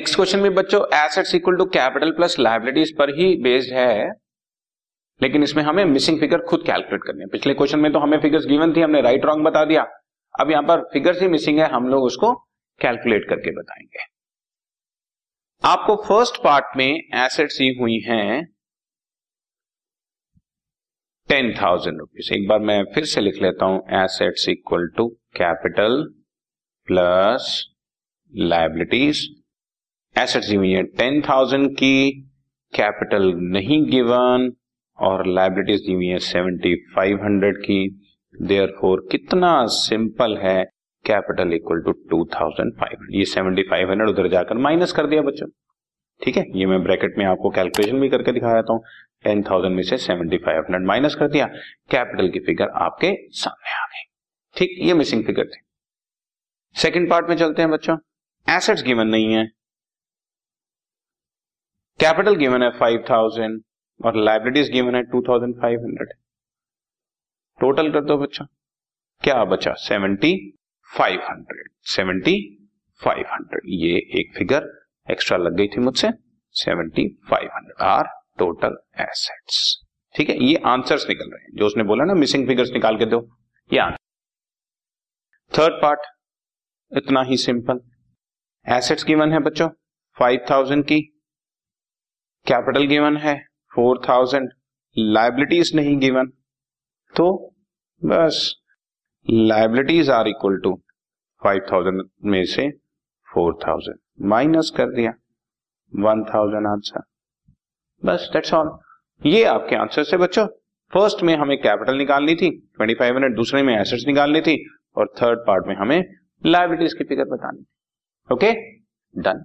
Next question में बच्चों assets equal to capital plus liabilities पर ही बेस्ड है। लेकिन इसमें हमें मिसिंग फिगर खुद कैलकुलेट करनी है। पिछले क्वेश्चन में तो हमें फिगर्स गिवन थी, हमने राइट रॉन्ग बता दिया। अब यहाँ पर फिगर्स ही मिसिंग है, हम लोग उसको कैलकुलेट करके बताएँगे। आपको फ़र्स्ट पार्ट में एसेट्स दी हुई हैं टेन थाउज़ेंड रुपीज़ एक बार मैं फिर से लिख लेता हूँ assets equal to capital plus liabilities दी हुई है टेन थाउज़ेंड की कैपिटल नहीं गिवन और लाइबिलिटीज दी हुई है सेवेंटी फाइव हंड्रेड की। देयर फोर कितना सिंपल है capital equal to two thousand five ये सेवेंटी फाइव हंड्रेड उधर जाकर माइनस कर दिया बच्चों। ठीक है? ये मैं ब्रैकेट में आपको कैलकुलेशन भी करके दिखा देता हूँ टेन थाउज़ेंड में से सेवेंटी फाइव हंड्रेड माइनस कर दिया। कैपिटल की फिगर आपके सामने आ गई। ठीक? ये मिसिंग फिगर थी। सेकेंड पार्ट में चलते हैं बच्चों। एसेट्स गिवन नहीं है। कैपिटल गिवन है फाइव थाउज़ेंड और लाइबिलिटीज गिवन है two thousand five hundred. Total कर दो बच्चा। क्या बचा? Seventy five hundred. Seventy five hundred. ये एक फिगर एक्स्ट्रा लग गई थी मुझसे। Seventy five hundred are total assets. ठीक है, ये आंसर्स निकल रहे हैं। जो उसने बोला ना, मिसिंग फिगर्स निकाल के दो। ये आंसर। थर्ड पार्ट, इतना ही सिंपल। एसेट्स गिवन है बच्चों, फाइव थाउज़ेंड की। कैपिटल गिवन है, फोर थाउज़ेंड लाइबिलिटीज नहीं गिवन। तो बस liabilities are equal to five thousand में से फोर थाउज़ेंड। माइनस कर दिया, वन थाउज़ेंड आंसर। बस दैट्स ऑल ये आपके आंसर से बच्चों फ़र्स्ट में हमें कैपिटल निकालनी थी ट्वेंटी फाइव हंड्रेड दूसरे में एसेट्स निकालनी थी, और थर्ड पार्ट में हमें लाइबिलिटीज की फिगर बतानी थी। Okay done